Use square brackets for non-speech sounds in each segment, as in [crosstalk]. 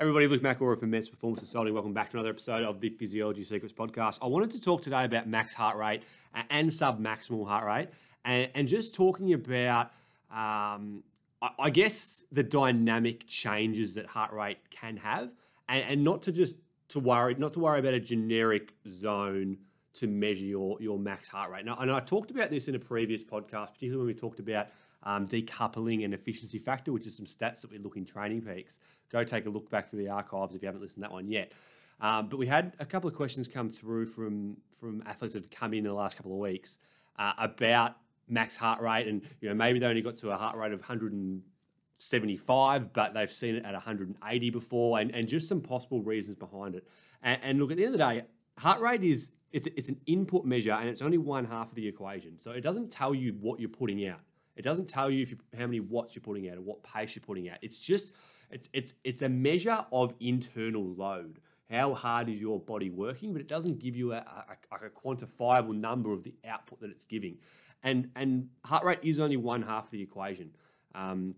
Everybody, Luke McElroy from Men's Performance Society. Welcome back to another episode of the Physiology Secrets podcast. I wanted to talk today about max heart rate and sub maximal heart rate, and, and just talking about, um, I, I guess, the dynamic changes that heart rate can have, and, and not to just to worry, not to worry about a generic zone to measure your your max heart rate. Now, and I talked about this in a previous podcast, particularly when we talked about um, decoupling and efficiency factor, which is some stats that we look in Training Peaks. Go take a look back to the archives if you haven't listened to that one yet. Um, but we had a couple of questions come through from from athletes that have come in in the last couple of weeks uh, about max heart rate, and you know maybe they only got to a heart rate of 175, but they've seen it at 180 before, and, and just some possible reasons behind it. And, and look, at the end of the day, heart rate is it's it's an input measure, and it's only one half of the equation, so it doesn't tell you what you're putting out. It doesn't tell you if you, how many watts you're putting out or what pace you're putting out. It's just it's it's it's a measure of internal load. How hard is your body working? But it doesn't give you a, a, a quantifiable number of the output that it's giving. And and heart rate is only one half of the equation. Um,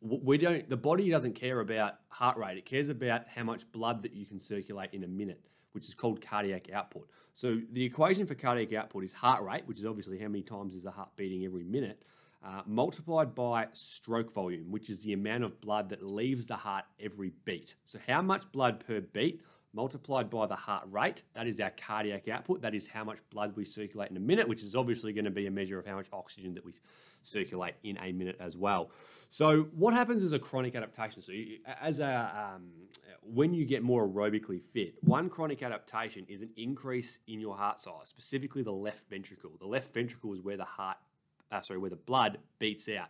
we don't. The body doesn't care about heart rate. It cares about how much blood that you can circulate in a minute, which is called cardiac output. So the equation for cardiac output is heart rate, which is obviously how many times is the heart beating every minute, uh, multiplied by stroke volume, which is the amount of blood that leaves the heart every beat. So, how much blood per beat multiplied by the heart rate, that is our cardiac output. That is how much blood we circulate in a minute, which is obviously going to be a measure of how much oxygen that we circulate in a minute as well. So, what happens is a chronic adaptation. So, you, as a um, when you get more aerobically fit, one chronic adaptation is an increase in your heart size, specifically the left ventricle. The left ventricle is where the heart uh, sorry, where the blood beats out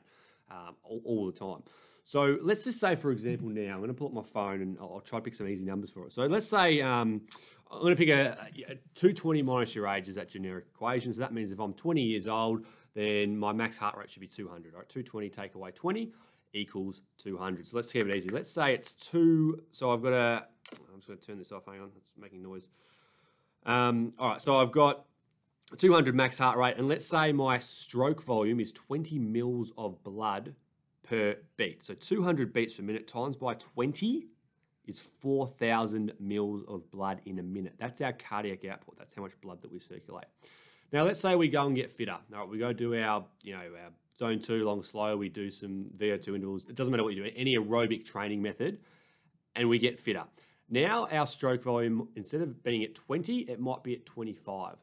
um, all, all, the time. So let's just say, for example, now I'm going to pull up my phone and I'll, I'll try to pick some easy numbers for it. So let's say um, I'm going to pick a, a 220 minus your age is that generic equation. So that means if I'm 20 years old, then my max heart rate should be 200. Right, 220 take away 20 equals 200. So let's keep it easy. Let's say it's two. So I've got a. I'm just going to turn this off. Hang on, it's making noise. Um, all right, so I've got 200 max heart rate, and let's say my stroke volume is 20 mils of blood per beat. So 200 beats per minute times by 20 is 4,000 mils of blood in a minute. That's our cardiac output. That's how much blood that we circulate. Now, let's say we go and get fitter. All right, we go do our, you know, our zone two long slow. We do some VO2 intervals. It doesn't matter what you do, any aerobic training method, and we get fitter. Now, our stroke volume, instead of being at 20, it might be at 25.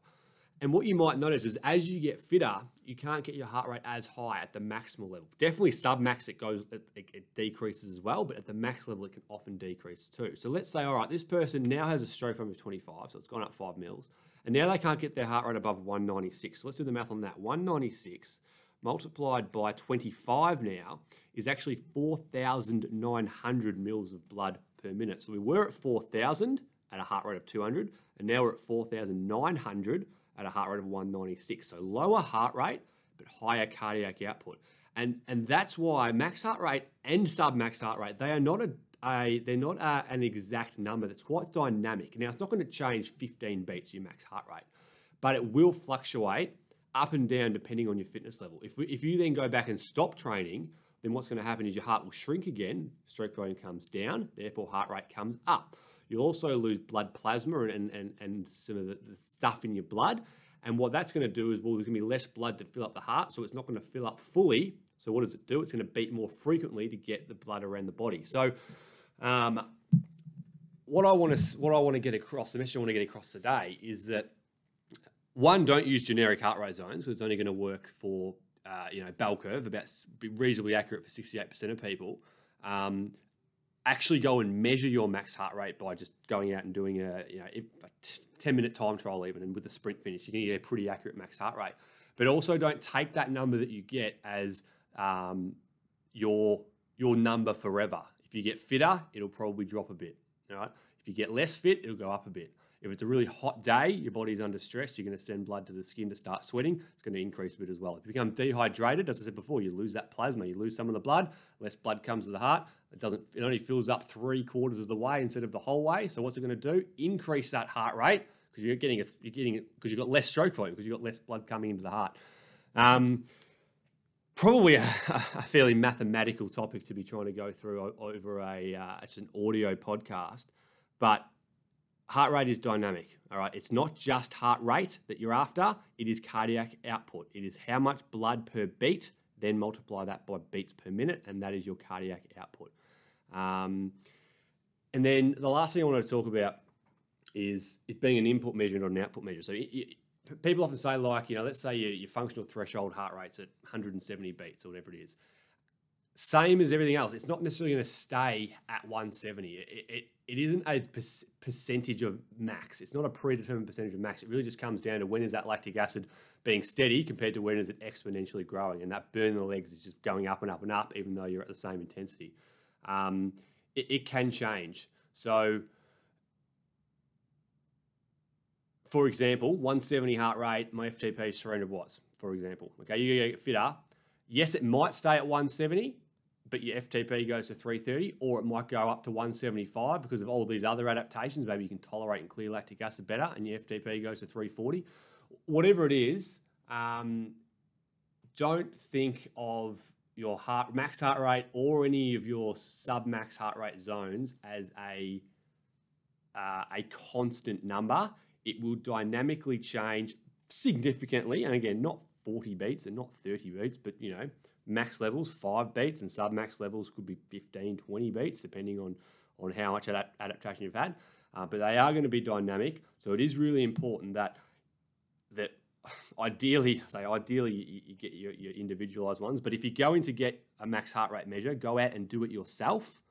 And what you might notice is as you get fitter, you can't get your heart rate as high at the maximal level. Definitely sub max, it goes, it, it, decreases as well, but at the max level, it can often decrease too. So let's say, all right, this person now has a stroke of 25, so it's gone up five mils, and now they can't get their heart rate above 196. So let's do the math on that. 196 multiplied by 25 now is actually 4,900 mils of blood per minute. So we were at 4,000 at a heart rate of 200, and now we're at 4,900 at a heart rate of 196. So lower heart rate, but higher cardiac output. And, and that's why max heart rate and sub max heart rate, they are not a, a they're not a, an exact number that's quite dynamic. Now, it's not going to change 15 beats your max heart rate, but it will fluctuate up and down depending on your fitness level. If, we, if you then go back and stop training, then what's going to happen is your heart will shrink again, stroke volume comes down, therefore heart rate comes up. You'll also lose blood plasma and, and, and some of the, the stuff in your blood. And what that's going to do is, well, there's going to be less blood to fill up the heart, so it's not going to fill up fully. So what does it do? It's going to beat more frequently to get the blood around the body. So um, what I want to what I want to get across, the message I want to get across today is that one, don't use generic heart rate zones because it's only going to work for uh, you know bell curve about be reasonably accurate for 68% of people. Um, actually go and measure your max heart rate by just going out and doing a you know a 10 minute time trial even and with a sprint finish you can get a pretty accurate max heart rate. But also don't take that number that you get as um, your your number forever. If you get fitter it'll probably drop a bit all right? If you get less fit it'll go up a bit if it's a really hot day, your body's under stress, you're going to send blood to the skin to start sweating. It's going to increase a bit as well. If you become dehydrated, as I said before, you lose that plasma, you lose some of the blood, less blood comes to the heart. It doesn't. It only fills up three quarters of the way instead of the whole way. So what's it going to do? Increase that heart rate because you're getting a, you're getting because you've got less stroke volume because you've got less blood coming into the heart. Um, probably a, a, fairly mathematical topic to be trying to go through over a uh, it's an audio podcast, but heart rate is dynamic. All right, it's not just heart rate that you're after; it is cardiac output. It is how much blood per beat. Then multiply that by beats per minute, and that is your cardiac output. Um, and then the last thing I want to talk about is it being an input measure not an output measure. So it, it, people often say, like, you know, let's say your, your functional threshold heart rate's at 170 beats or whatever it is. Same as everything else, it's not necessarily going to stay at 170. It, it, it isn't a percentage of max. It's not a predetermined percentage of max. It really just comes down to when is that lactic acid being steady compared to when is it exponentially growing. And that burn in the legs is just going up and up and up, even though you're at the same intensity. Um, it, it can change. So, for example, 170 heart rate, my FTP is 300 watts, for example. Okay, you get fitter. Yes, it might stay at 170, but your FTP goes to 330, or it might go up to 175 because of all these other adaptations. Maybe you can tolerate and clear lactic acid better, and your FTP goes to 340. Whatever it is, um, don't think of your heart max heart rate or any of your sub max heart rate zones as a uh, a constant number it will dynamically change significantly. And again, not 40 beats and not 30 beats, but you know, max levels, five beats, and sub max levels could be 15, 20 beats, depending on, on how much adaptation you've had. Uh, but they are going to be dynamic. So it is really important that that [laughs] ideally, say ideally, you, you get your, your, individualized ones. But if you're going to get a max heart rate measure, go out and do it yourself.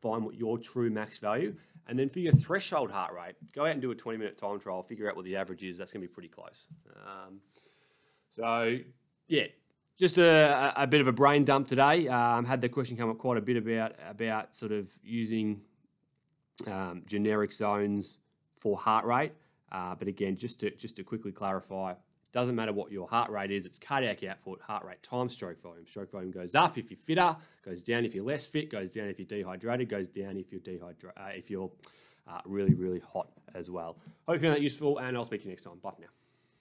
Find what your true max value, and then for your threshold heart rate, go out and do a 20 minute time trial, figure out what the average is. That's going to be pretty close. Um, so, yeah, just a, a, bit of a brain dump today. Um, had the question come up quite a bit about about sort of using um, generic zones for heart rate. Uh, but again, just to just to quickly clarify, doesn't matter what your heart rate is, it's cardiac output, heart rate times stroke volume. Stroke volume goes up if you're fitter, goes down if you're less fit, goes down if you're dehydrated, goes down if you're dehydrated, uh, if you're uh, really, really hot as well. Hope you found that useful, and I'll speak to you next time. Bye for now.